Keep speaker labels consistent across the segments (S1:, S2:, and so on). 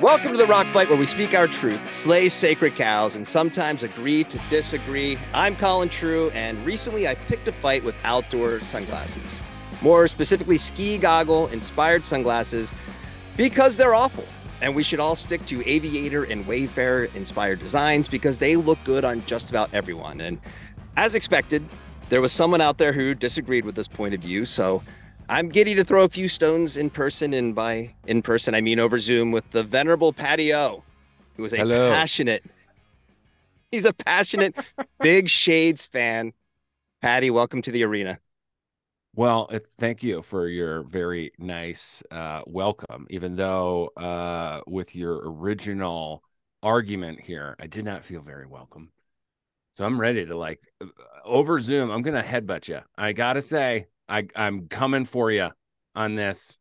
S1: Welcome to the Rock Fight, where we speak our truth, slay sacred cows, and sometimes agree to disagree. I'm Colin True, and recently I picked a fight with outdoor sunglasses. More specifically, ski goggle inspired sunglasses, because they're awful. And we should all stick to aviator and wayfarer inspired designs because they look good on just about everyone. And as expected, there was someone out there who disagreed with this point of view. So I'm giddy to throw a few stones in person, and by in person, I mean over Zoom with the venerable Paddy O, who is a
S2: Hello.
S1: passionate, he's a passionate Big Shades fan. Paddy, welcome to the arena.
S2: Well, it, thank you for your very nice uh, welcome. Even though uh, with your original argument here, I did not feel very welcome. So I'm ready to like uh, over Zoom. I'm gonna headbutt you. I gotta say, I I'm coming for you on this.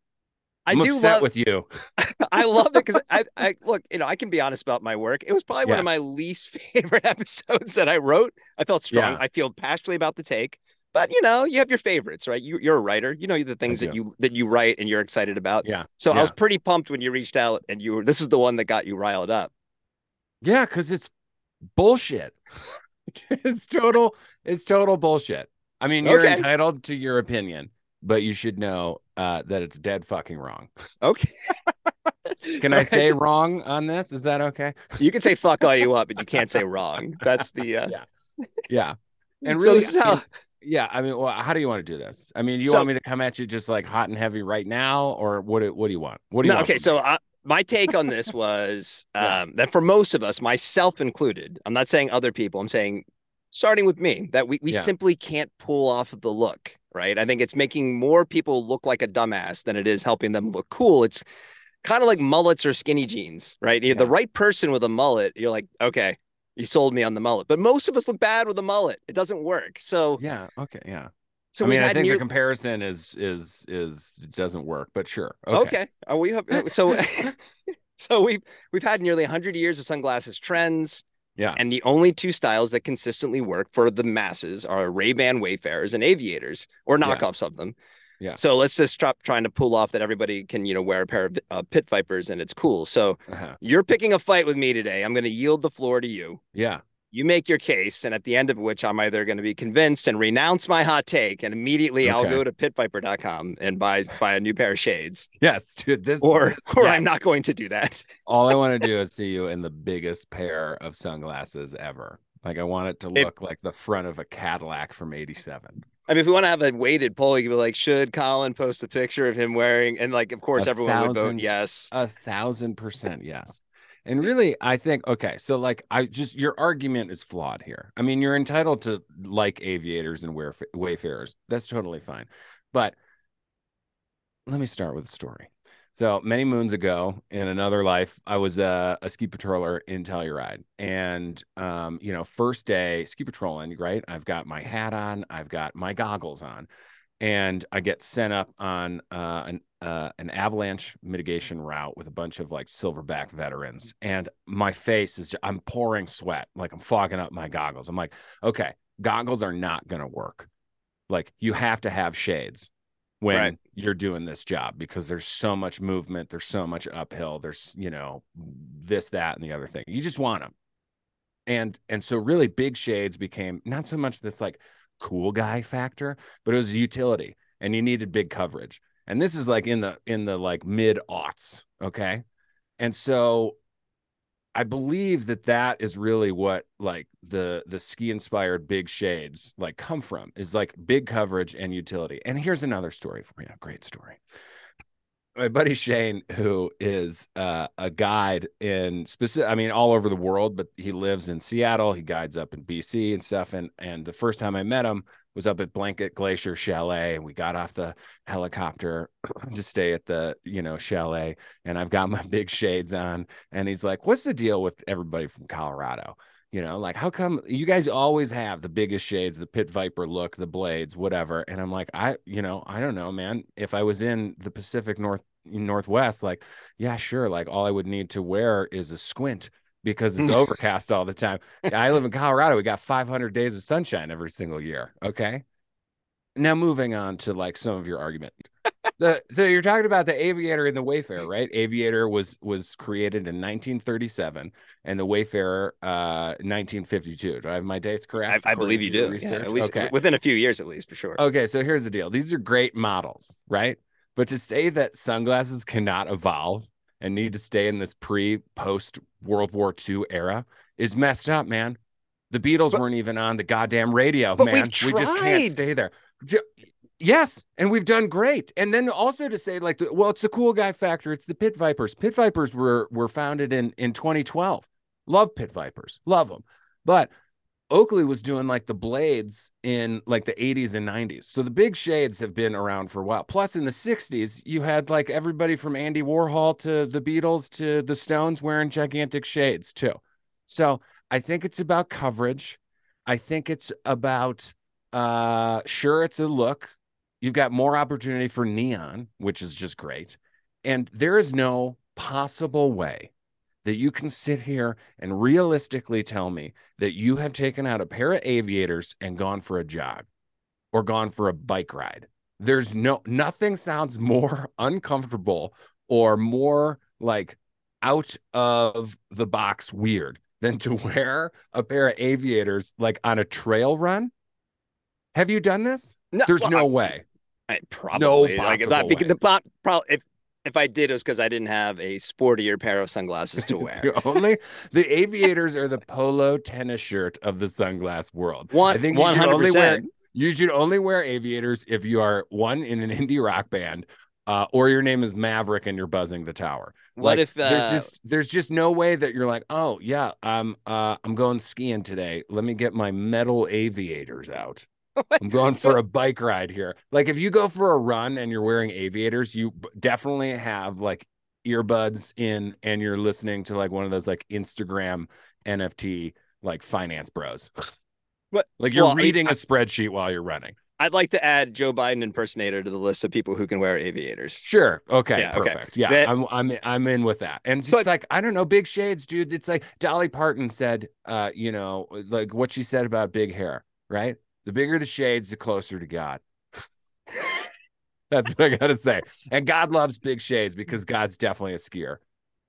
S1: I
S2: I'm
S1: do
S2: upset
S1: love,
S2: with you.
S1: I love it because I, I look, you know, I can be honest about my work. It was probably one of my least favorite episodes that I wrote. I felt strong.
S2: Yeah.
S1: I feel passionately about the take. But you know, you have your favorites, right? You, you're a writer. You know the things that you that you write and you're excited about.
S2: Yeah,
S1: So I was pretty pumped when you reached out and you were. This is the one that got you riled up.
S2: Yeah, because it's bullshit. it's total. It's total bullshit. I mean, you're
S1: Okay.
S2: entitled to your opinion, but you should know uh, that it's dead fucking wrong.
S1: Okay.
S2: Can I say wrong on this? Is that okay?
S1: you can say fuck all you want, but you can't say wrong. That's the. Uh,
S2: Yeah. Yeah. And
S1: so
S2: really,
S1: is how.
S2: yeah. I mean, well, how do you want to do this? I mean, do you
S1: So-
S2: want me to come at you just like hot and heavy right now, or what? do- What do you want? What do you
S1: No,
S2: want?
S1: okay, so uh, my take on this was
S2: Yeah.
S1: um, that for most of us, myself included, I'm not saying other people, I'm saying starting with me, that we, we
S2: Yeah.
S1: simply can't pull off the look, right? I think it's making more people look like a dumbass than it is helping them look cool. It's kind of like mullets or skinny jeans, right? You're the right person with a mullet, you're like, okay, you sold me on the mullet. But most of us look bad with a mullet. It doesn't work. So,
S2: yeah. Okay. Yeah.
S1: so
S2: I mean, I think
S1: near-
S2: the comparison is is is doesn't work, but sure. Okay.
S1: Okay. Are we uh, so so we've we've had nearly 100 years of sunglasses trends.
S2: Yeah.
S1: And the only two styles that consistently work for the masses are Ray-Ban Wayfarers and Aviators or
S2: Yeah.
S1: knockoffs of them.
S2: Yeah.
S1: So let's just stop trying to pull off that everybody can, you know, wear a pair of uh, pit vipers and it's cool. So
S2: Uh-huh.
S1: you're picking a fight with me today. I'm going to yield the floor to you.
S2: Yeah.
S1: You make your case, and at the end of which I'm either going to be convinced and renounce my hot take, and immediately I'll go to pitviper.com and buy buy a new pair of shades,
S2: Yes, dude. This
S1: or
S2: this-
S1: or
S2: yes.
S1: I'm not going to do that.
S2: All I want to do is see you in the biggest pair of sunglasses ever. Like I want it to look like the front of a Cadillac from '87.
S1: I mean, if we want to have a weighted poll, you could be like, should Colin post a picture of him wearing? And like, of course,
S2: A
S1: everyone would vote yes.
S2: A thousand percent yes. And really, I think okay. So like, I just your argument is flawed here. I mean, you're entitled to like aviators and wayf- wayfarers. That's totally fine. But let me start with a story. So many moons ago, in another life, I was a, a ski patroller in Telluride, and um, you know, first day ski patrolling, right? I've got my hat on, I've got my goggles on, and I get sent up on uh, an uh, an avalanche mitigation route with a bunch of like silverback veterans, and my face is I'm pouring sweat, like I'm fogging up my goggles. I'm like, okay, goggles are not gonna work. Like you have to have shades when
S1: Right.
S2: you're doing this job because there's so much movement, there's so much uphill, there's you know this, that, and the other thing. You just want them, and and so really big shades became not so much this like cool guy factor, but it was utility, and you needed big coverage. And this is like in the in the like mid aughts, okay, and so I believe that that is really what like the the ski inspired big shades like come from is like big coverage and utility. And here's another story for you, a great story. My buddy Shane, who is uh, a guide in specific, I mean, all over the world, but he lives in Seattle. He guides up in BC and stuff. And and the first time I met him was up at Blanket Glacier Chalet, and we got off the helicopter to stay at the you know chalet. And I've got my big shades on, and he's like, "What's the deal with everybody from Colorado?" You know, like how come you guys always have the biggest shades, the pit viper look, the blades, whatever? And I'm like, I, you know, I don't know, man. If I was in the Pacific North Northwest, like, yeah, sure. Like all I would need to wear is a squint because it's overcast all the time. I live in Colorado. We got 500 days of sunshine every single year. Okay. now moving on to like some of your argument. The so you're talking about the Aviator and the Wayfarer, right? Aviator was was created in 1937, and the Wayfarer uh 1952. Do I have my dates correct?
S1: I, I believe you do. Yeah, at least
S2: okay.
S1: within a few years, at least for sure.
S2: Okay, so here's the deal. These are great models, right? But to say that sunglasses cannot evolve and need to stay in this pre post World War II era is messed up, man. The Beatles
S1: But-
S2: weren't even on the goddamn radio, man. We just can't stay there. Yes, and we've done great. And then also to say like, well, it's the cool guy factor. It's the Pit Vipers. Pit Vipers were were founded in in 2012. Love Pit Vipers, love them. But Oakley was doing like the blades in like the 80s and 90s. So the big shades have been around for a while. Plus, in the 60s, you had like everybody from Andy Warhol to the Beatles to the Stones wearing gigantic shades too. So I think it's about coverage. I think it's about uh sure it's a look. You've got more opportunity for neon, which is just great. And there is no possible way that you can sit here and realistically tell me that you have taken out a pair of aviators and gone for a jog or gone for a bike ride. There's no nothing sounds more uncomfortable or more like out of the box weird than to wear a pair of aviators like on a trail run. Have you done this?
S1: No,
S2: There's
S1: well,
S2: no
S1: I-
S2: way.
S1: I, probably no
S2: like
S1: that because the pro- pro- if if I did it was because I didn't have a sportier pair of sunglasses to wear.
S2: The only the aviators are the polo tennis shirt of the sunglass world.
S1: One
S2: I think
S1: one hundred
S2: only wear
S1: percent.
S2: you should only wear aviators if you are one in an indie rock band, uh, or your name is Maverick and you're buzzing the tower.
S1: What
S2: Like,
S1: if uh,
S2: there's just there's just no way that you're like, oh yeah, I'm uh I'm going skiing today. Let me get my metal aviators out. I'm going for a bike ride here. Like if you go for a run and you're wearing aviators, you definitely have like earbuds in and you're listening to like one of those like Instagram NFT like finance bros.
S1: But-
S2: like you're
S1: well,
S2: reading
S1: I-
S2: a spreadsheet while you're running.
S1: I'd like to add Joe Biden impersonator to the list of people who can wear aviators.
S2: Sure. Okay.
S1: Yeah, okay.
S2: perfect. Yeah.
S1: That-
S2: I'm I'm I'm in with that. And it's
S1: But-
S2: like, I don't know, big shades, dude. It's like Dolly Parton said, uh, you know, like what she said about big hair, right? The bigger the shades, the closer to God. That's what I gotta say. And God loves big shades because God's definitely a skier.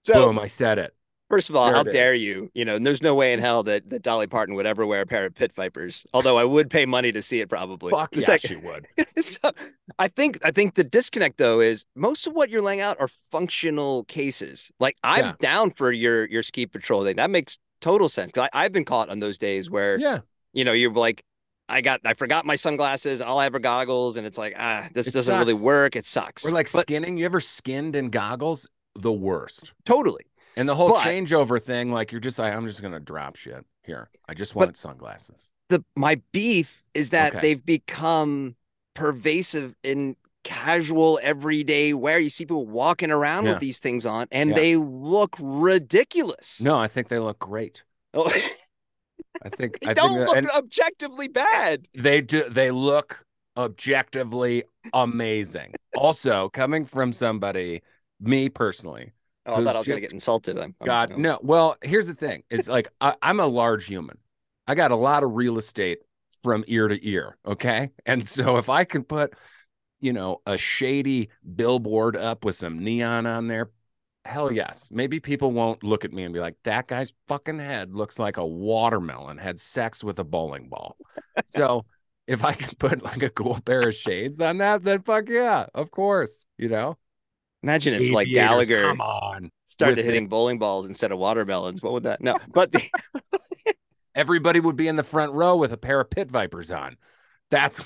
S1: So
S2: Boom, I said it.
S1: first of all,
S2: There
S1: how
S2: it is.
S1: dare you? You know, there's no way in hell that, that Dolly Parton would ever wear a pair of pit vipers. Although I would pay money to see it probably.
S2: Fuck yeah, she would.
S1: so uh, I think I think the disconnect though is most of what you're laying out are functional cases. Like I'm
S2: Yeah.
S1: down for your your ski patrol thing. That makes total sense. 'Cause I, I've been caught on those days where
S2: Yeah.
S1: you know you're like, I got I forgot my sunglasses and all I have are goggles, and it's like ah, this
S2: It
S1: doesn't really work. It sucks.
S2: We're like
S1: but
S2: skinning. You ever skinned in goggles? The worst.
S1: totally.
S2: And the whole
S1: But-
S2: changeover thing, like you're just like, I'm just gonna drop shit here. I just wanted sunglasses.
S1: The my beef is that
S2: Okay.
S1: they've become pervasive in casual everyday wear. You see people walking around
S2: Yeah.
S1: with these things on, and
S2: Yeah.
S1: they look ridiculous.
S2: No, I think they look great.
S1: Oh,
S2: I think
S1: they
S2: I
S1: don't
S2: think
S1: look
S2: and
S1: objectively bad.
S2: they do they look objectively amazing. also, coming from somebody, me personally,
S1: Oh, I thought I was going to
S2: just-
S1: get insulted. I'm, I'm-
S2: God, no. Well, here's the thing: is like I, I'm a large human. I got a lot of real estate from ear to ear. Okay, and so if I can put, you know, a shady billboard up with some neon on there, hell yes. Maybe people won't look at me and be like, "That guy's fucking head looks like a watermelon had sex with a bowling ball." so. If I can put like a cool pair of shades on that, then fuck yeah, of course, you know.
S1: Imagine if like Gallagher
S2: come on.
S1: started hitting bowling balls instead of watermelons. What would that? No, but the,
S2: everybody would be in the front row with a pair of pit vipers on. That's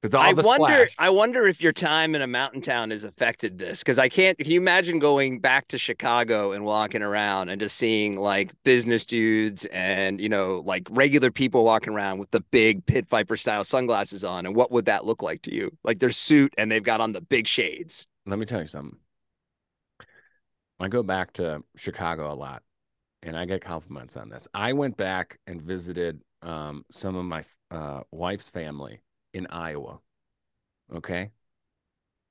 S2: because
S1: I
S2: the
S1: wonder.
S2: splash.
S1: I wonder if your time in a mountain town has affected this because I can't. Can you imagine going back to Chicago and walking around and just seeing like business dudes and you know like regular people walking around with the big pit viper style sunglasses on, and what would that look like to you? Like their suit and they've got on the big shades.
S2: Let me tell you something. I go back to Chicago a lot, and I get compliments on this. I went back and visited um, some of my uh, wife's family in Iowa. Okay,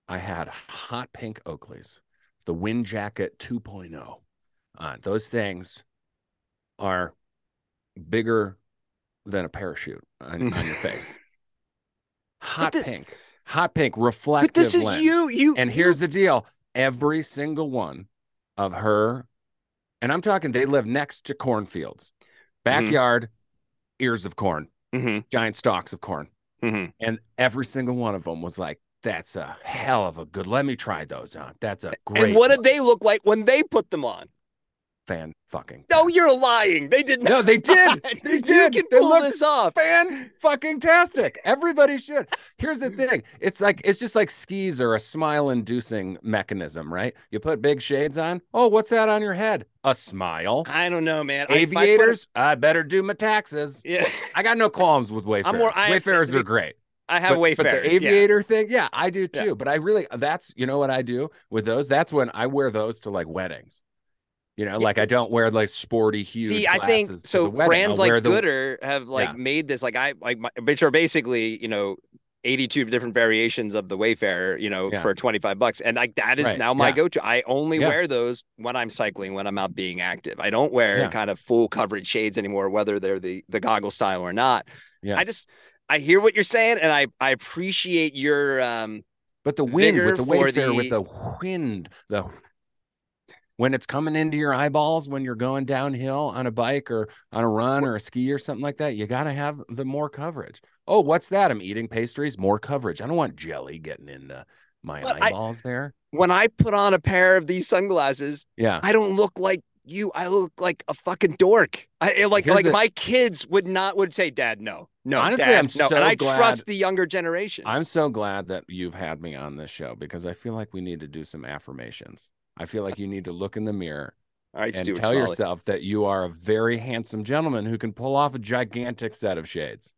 S2: I had hot pink Oakleys, the Wind Jacket 2.0 on. Those things are bigger than a parachute on, on your face. hot
S1: the-
S2: pink, hot pink, reflective.
S1: But this is
S2: lens.
S1: you. You
S2: And
S1: you-
S2: here's the deal: every single one of her, and I'm talking, they live next to cornfields,
S1: Mm-hmm.
S2: backyard, ears of corn,
S1: Mhm,
S2: giant stalks of corn,
S1: mhm.
S2: and every single one of them was like, "That's a hell of a good. Let me try those on. That's a great."
S1: And what
S2: one.
S1: did they look like when they put them on?
S2: Fan fucking?
S1: No, you're lying. They did not.
S2: No, they did. They
S1: You
S2: did.
S1: can
S2: They
S1: pull this off.
S2: fan fucking tastic. Everybody should. Here's the thing. It's like it's just like skis are a smile inducing mechanism, right? You put big shades on. Oh, what's that on your head? A smile.
S1: I don't know, man. I- I put
S2: Aviators, I, better do my taxes.
S1: yeah,
S2: I got no qualms with Wayfarers.
S1: more- I-
S2: Wayfarers are great.
S1: I have
S2: but,
S1: Wayfarers.
S2: But the
S1: yeah.
S2: aviator thing, yeah, I do
S1: Yeah.
S2: too. But I really, that's you know what I do with those. That's when I wear those to like weddings. You know, like I don't wear like sporty huge.
S1: See, I think so. Brands like
S2: the-
S1: Goodr have like
S2: Yeah.
S1: made this like I like my, which are basically you know. 82 different variations of the Wayfarer, you know,
S2: Yeah.
S1: for 25 bucks. And like that is
S2: Right,
S1: now my
S2: yeah.
S1: go-to. I only
S2: Yeah.
S1: wear those when I'm cycling, when I'm out being active. I don't wear kind of full coverage shades anymore, whether they're the the goggle style or not.
S2: Yeah.
S1: I just I hear what you're saying and I I appreciate your um
S2: But the wind with the Wayfarer, with
S1: the-
S2: the wind, the when it's coming into your eyeballs when you're going downhill on a bike or on a run or a ski or something like that, you got to have the more coverage. Oh, what's that? I'm eating pastries, more coverage. I don't want jelly getting into my
S1: But I-
S2: eyeballs there.
S1: when I put on a pair of these sunglasses,
S2: Yeah.
S1: I don't look like you. I look like a fucking dork. I I- like
S2: Here's
S1: like
S2: the-
S1: my kids would not would say, Dad, no, no.
S2: Honestly,
S1: Dad,
S2: I'm
S1: no.
S2: so
S1: and I
S2: glad-
S1: trust the younger generation.
S2: I'm so glad that you've had me on this show because I feel like we need to do some affirmations. I feel like you need to look in the mirror
S1: right,
S2: and
S1: Stuart
S2: tell
S1: Smalley.
S2: yourself that you are a very handsome gentleman who can pull off a gigantic set of shades.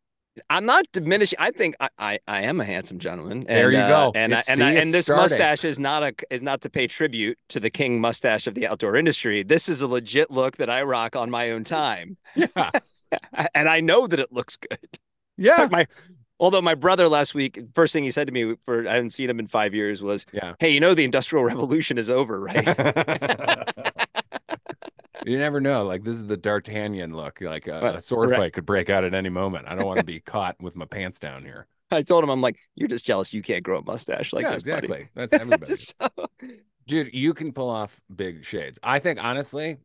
S1: I'm not diminishing. I think I, I, I am a handsome gentleman. And,
S2: There you
S1: uh,
S2: go.
S1: And I, and
S2: see,
S1: I, and this
S2: starting.
S1: mustache is not a is not to pay tribute to the king mustache of the outdoor industry. This is a legit look that I rock on my own time,
S2: Yeah.
S1: and I know that it looks good.
S2: Yeah.
S1: Like my although my brother last week, first thing he said to me for I hadn't seen him in five years was,
S2: Yeah.
S1: "Hey, you know the industrial revolution is over, right?"
S2: you never know. Like this is the D'Artagnan look. Like a, a sword
S1: right.
S2: fight could break out at any moment. I don't want to be caught with my pants down here.
S1: I told him, "I'm like, you're just jealous you can't grow a mustache like
S2: yeah,
S1: this, buddy."
S2: exactly. That's everybody.
S1: So-
S2: Dude, you can pull off big shades. I think honestly,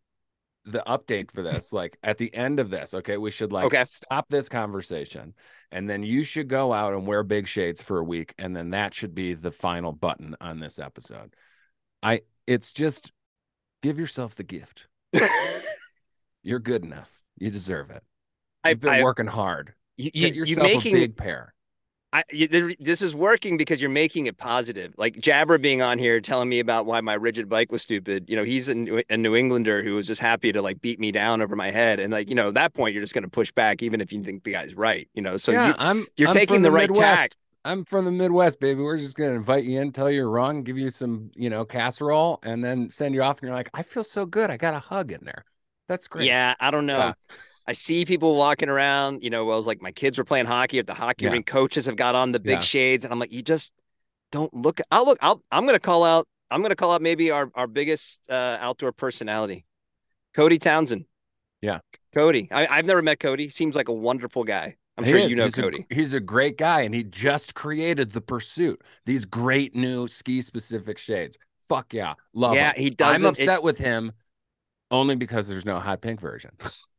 S2: the update for this, like at the end of this, okay, we should like
S1: Okay.
S2: stop this conversation and then you should go out and wear big shades for a week. And then that should be the final button on this episode. I it's just give yourself the gift. You're good enough. You deserve it.
S1: I,
S2: You've been
S1: I,
S2: working hard.
S1: you,
S2: Get
S1: you, you
S2: yourself
S1: making
S2: a big pair.
S1: I, this is working because you're making it positive. Like Jabber being on here telling me about why my rigid bike was stupid. You know, he's a New, a New Englander who was just happy to like beat me down over my head. And like, you know, at that point, you're just going to push back, even if you think the guy's right. You know, so
S2: yeah,
S1: you,
S2: I'm
S1: you're
S2: I'm
S1: taking
S2: from
S1: the right
S2: Midwest.
S1: tack.
S2: I'm from the Midwest, baby. We're just gonna invite you in, tell you you're wrong, give you some, you know, casserole, and then send you off. And you're like, I feel so good. I got a hug in there. That's great.
S1: Yeah, I don't know.
S2: Yeah.
S1: I see people walking around, you know, I was like, my kids were playing hockey at the hockey
S2: Yeah.
S1: rink. Coaches have got on the big
S2: Yeah.
S1: shades. And I'm like, you just don't look. I'll look, I'll, I'm going to call out, I'm going to call out maybe our, our biggest uh, outdoor personality, Cody Townsend.
S2: Yeah.
S1: Cody. I, I've never met Cody. Seems like a wonderful guy. I'm
S2: He
S1: sure
S2: is.
S1: you know
S2: he's
S1: Cody.
S2: A, he's a great guy, and he just created the Pursuit. These great new ski specific shades. Fuck yeah, love
S1: yeah,
S2: him.
S1: he does.
S2: I'm upset with him only because there's no hot pink version.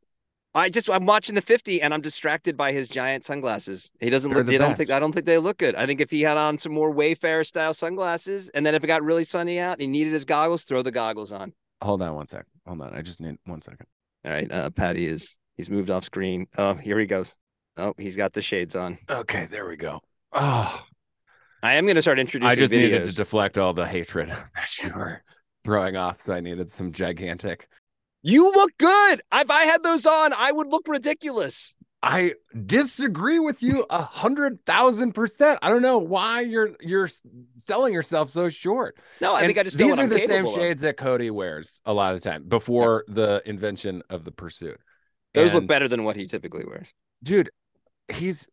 S1: I just I'm watching the 50 and I'm distracted by his giant sunglasses. He doesn't
S2: They're
S1: look.
S2: the
S1: They don't
S2: best.
S1: think. I don't think they look good. I think if he had on some more Wayfarer style sunglasses, and then if it got really sunny out, and he needed his goggles. Throw the goggles on.
S2: Hold on one sec. Hold on. I just need one second.
S1: All right, uh, Paddy is he's moved off screen. Oh, here he goes. Oh, he's got the shades on.
S2: Okay, there we go. Oh,
S1: I am going to start introducing.
S2: I just
S1: videos.
S2: needed to deflect all the hatred that you were throwing off. So I needed some gigantic.
S1: You look good. If I had those on, I would look ridiculous.
S2: I disagree with you a hundred thousand percent. I don't know why you're you're selling yourself so short.
S1: No, I
S2: And
S1: think I just
S2: these are
S1: I'm
S2: the same
S1: of.
S2: shades that Cody wears a lot of the time before the invention of the pursuit.
S1: Those look better than what he typically wears.
S2: dude. He's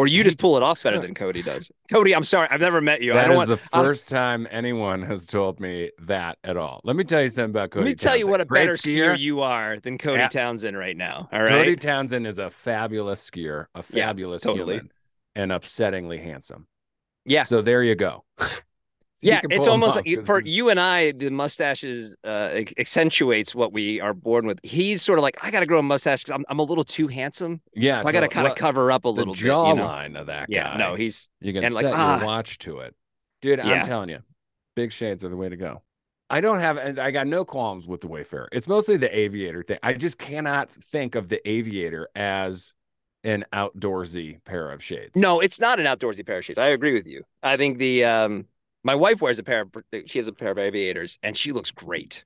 S1: Or you just pull it off better than Cody does. Cody, I'm sorry, I've never met you. I don't
S2: is
S1: want.
S2: the
S1: I don't-
S2: first time anyone has told me that at all. Let me tell you something about Cody.
S1: Let me tell you what a
S2: Great
S1: better skier you are than Cody
S2: Yeah.
S1: Townsend right now. All right.
S2: Cody Townsend is a fabulous skier, a
S1: Yeah,
S2: fabulous
S1: totally.
S2: human. and upsettingly handsome.
S1: Yeah.
S2: So there you go. So
S1: yeah, it's almost
S2: off
S1: like
S2: 'cause
S1: for
S2: he's-
S1: you and I, the mustaches uh, accentuates what we are born with. He's sort of like, I got to grow a mustache because I'm, I'm a little too handsome.
S2: Yeah,
S1: So I got to kind of cover up a
S2: the
S1: little bit. You know?
S2: jawline of that Guy.
S1: Yeah, no, he's
S2: You can
S1: and like,
S2: set
S1: ah.
S2: your watch to it. Dude,
S1: Yeah.
S2: I'm telling you, big shades are the way to go. I don't have, and I got no qualms with the Wayfarer. It's mostly the aviator thing. I just cannot think of the aviator as an outdoorsy pair of shades.
S1: no, it's not an outdoorsy pair of shades. I agree with you. I think the um, my wife wears a pair of she has a pair of aviators and she looks great.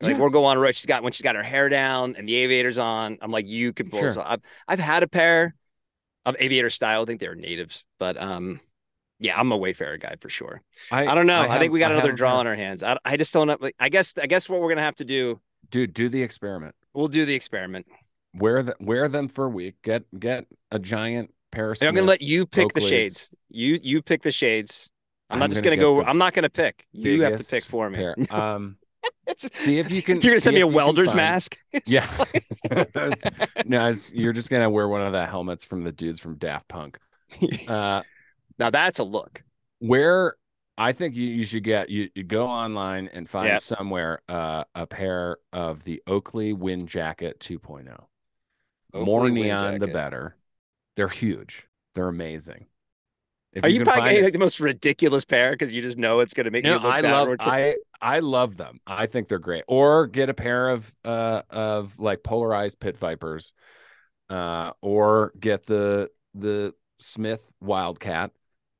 S1: Like
S2: Yeah.
S1: we'll go on a road. She's got when she's got her hair down and the aviators on. I'm like, you can pull
S2: Sure.
S1: I've, I've had a pair of aviator style. I think they're natives, but um, yeah, I'm a Wayfarer guy for sure. I I don't know. I,
S2: have-
S1: think we got
S2: I
S1: another draw on our hands. I, I just don't know. like, I guess I guess what we're gonna have to do.
S2: Dude, do the experiment.
S1: We'll do the experiment.
S2: Wear the, wear them for a week. Get get a giant pair of.
S1: I'm gonna let you pick the shades. You you pick the shades. I'm not
S2: I'm
S1: just
S2: gonna
S1: gonna, go. I'm not gonna pick. You have to pick for me.
S2: pair. Um, see if you can.
S1: You're gonna send me a welder's
S2: find-
S1: mask. It's
S2: Yeah.
S1: like-
S2: no, it's, you're just gonna wear one of the helmets from the dudes from Daft Punk. Uh,
S1: now that's a look.
S2: where I think you, you should get you, you go online and find
S1: Yeah.
S2: somewhere uh, a pair of the Oakley Wind Jacket 2.0.
S1: Oakley
S2: More neon, the better. They're huge. They're amazing. If
S1: Are you,
S2: can
S1: probably getting
S2: it-
S1: like the most ridiculous pair because you just know it's gonna make you look
S2: I
S1: bad
S2: love? I I love them. I think they're great. Or get a pair of uh of like polarized pit vipers, uh, or get the the Smith Wildcat,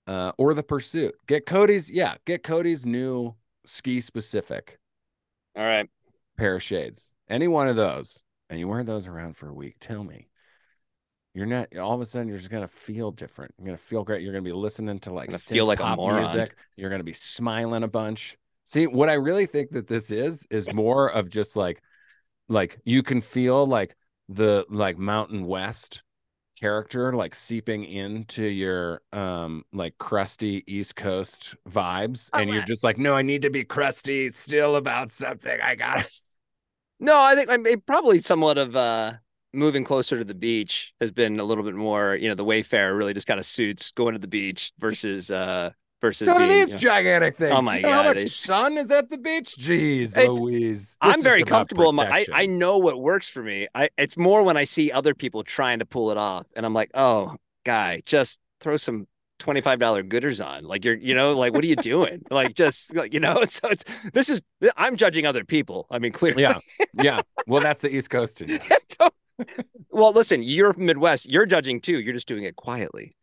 S2: uh, or the Pursuit. Get Cody's, yeah, get Cody's new ski specific
S1: All right.
S2: pair of shades. Any one of those, and you wear those around for a week. Tell me. You're not all of a sudden you're just gonna feel different. You're gonna feel great. You're gonna be listening to like
S1: feel like a
S2: pop
S1: moron.
S2: music. You're gonna be smiling a bunch. See, what I really think that this is is more of just like like you can feel like the like Mountain West character like seeping into your um like crusty East Coast vibes.
S1: Oh,
S2: And you're just like, no, I need to be crusty still about something. I got
S1: No, I think I mean probably somewhat of uh moving closer to the beach has been a little bit more, you know, the Wayfarer really just kind of suits going to the beach versus uh versus
S2: So do
S1: being,
S2: these
S1: you know-
S2: gigantic things.
S1: Oh my
S2: You know How much
S1: it's-
S2: sun is at the beach? Jeez,
S1: It's-
S2: Louise.
S1: I'm very comfortable in my I. I know what works for me. I it's more when I see other people trying to pull it off and I'm like, "Oh, guy, just throw some $25 Goodrs on." Like you're, you know, like what are you doing? like just like, you know, so it's this is I'm judging other people. I mean, clearly.
S2: Yeah, yeah. Well, that's the East Coast in you.
S1: Don't- well, listen, you're Midwest. You're judging too. You're just doing it quietly.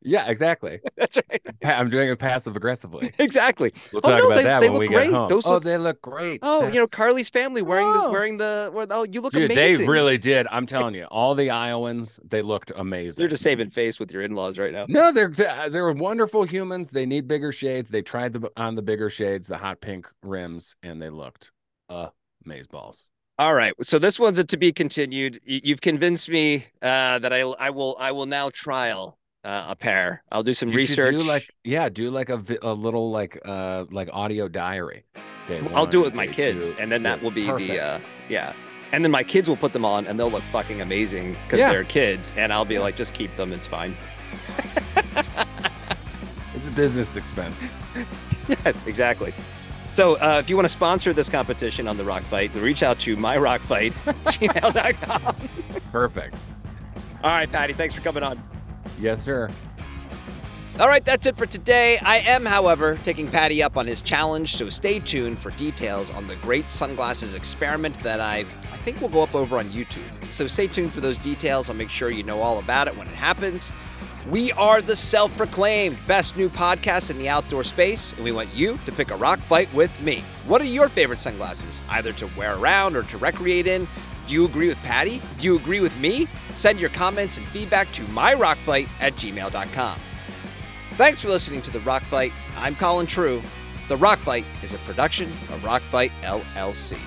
S2: Yeah, exactly.
S1: That's right.
S2: I'm doing it passive aggressively.
S1: Exactly.
S2: We'll
S1: Oh,
S2: talk
S1: no,
S2: about
S1: they-
S2: that
S1: they
S2: when we
S1: look
S2: get
S1: great.
S2: home.
S1: Those
S2: oh,
S1: look-
S2: they look great.
S1: Oh, you know, Carly's family wearing
S2: Oh.
S1: the wearing the. Oh, you look
S2: Dude,
S1: amazing.
S2: they really did. I'm telling you, all the Iowans, they looked amazing.
S1: They're just saving face with your in-laws right now.
S2: No, they're they're wonderful humans. They need bigger shades. They tried the on the bigger shades, the hot pink rims, and they looked amazeballs.
S1: All right. So this one's a to be continued. You've convinced me uh, that I I will I will now trial uh, a pair. I'll do some
S2: You
S1: research.
S2: do like yeah, do like a a little like uh like audio diary. Day
S1: I'll do it
S2: one,
S1: with my kids,
S2: two.
S1: and then that
S2: Good.
S1: will be
S2: Perfect.
S1: the uh, yeah. And then my kids will put them on, and they'll look fucking amazing because
S2: Yeah.
S1: they're kids. And I'll be like, just keep them. It's fine.
S2: It's a business expense.
S1: Yeah, exactly. So uh, if you want to sponsor this competition on the Rock Fight, reach out to myrockfight gmail.com.
S2: Perfect.
S1: All right, Paddy, thanks for coming on.
S2: Yes, sir.
S1: All right, that's it for today. I am, however, taking Paddy up on his challenge, so stay tuned for details on the great sunglasses experiment that I I think will go up over on YouTube. So stay tuned for those details. I'll make sure you know all about it when it happens. We are the self-proclaimed best new podcast in the outdoor space, and we want you to pick a rock fight with me. What are your favorite sunglasses, either to wear around or to recreate in? Do you agree with Paddy? Do you agree with me? Send your comments and feedback to myrockfight at gmail.com. Thanks for listening to The Rock Fight. I'm Colin True. The Rock Fight is a production of Rock Fight LLC.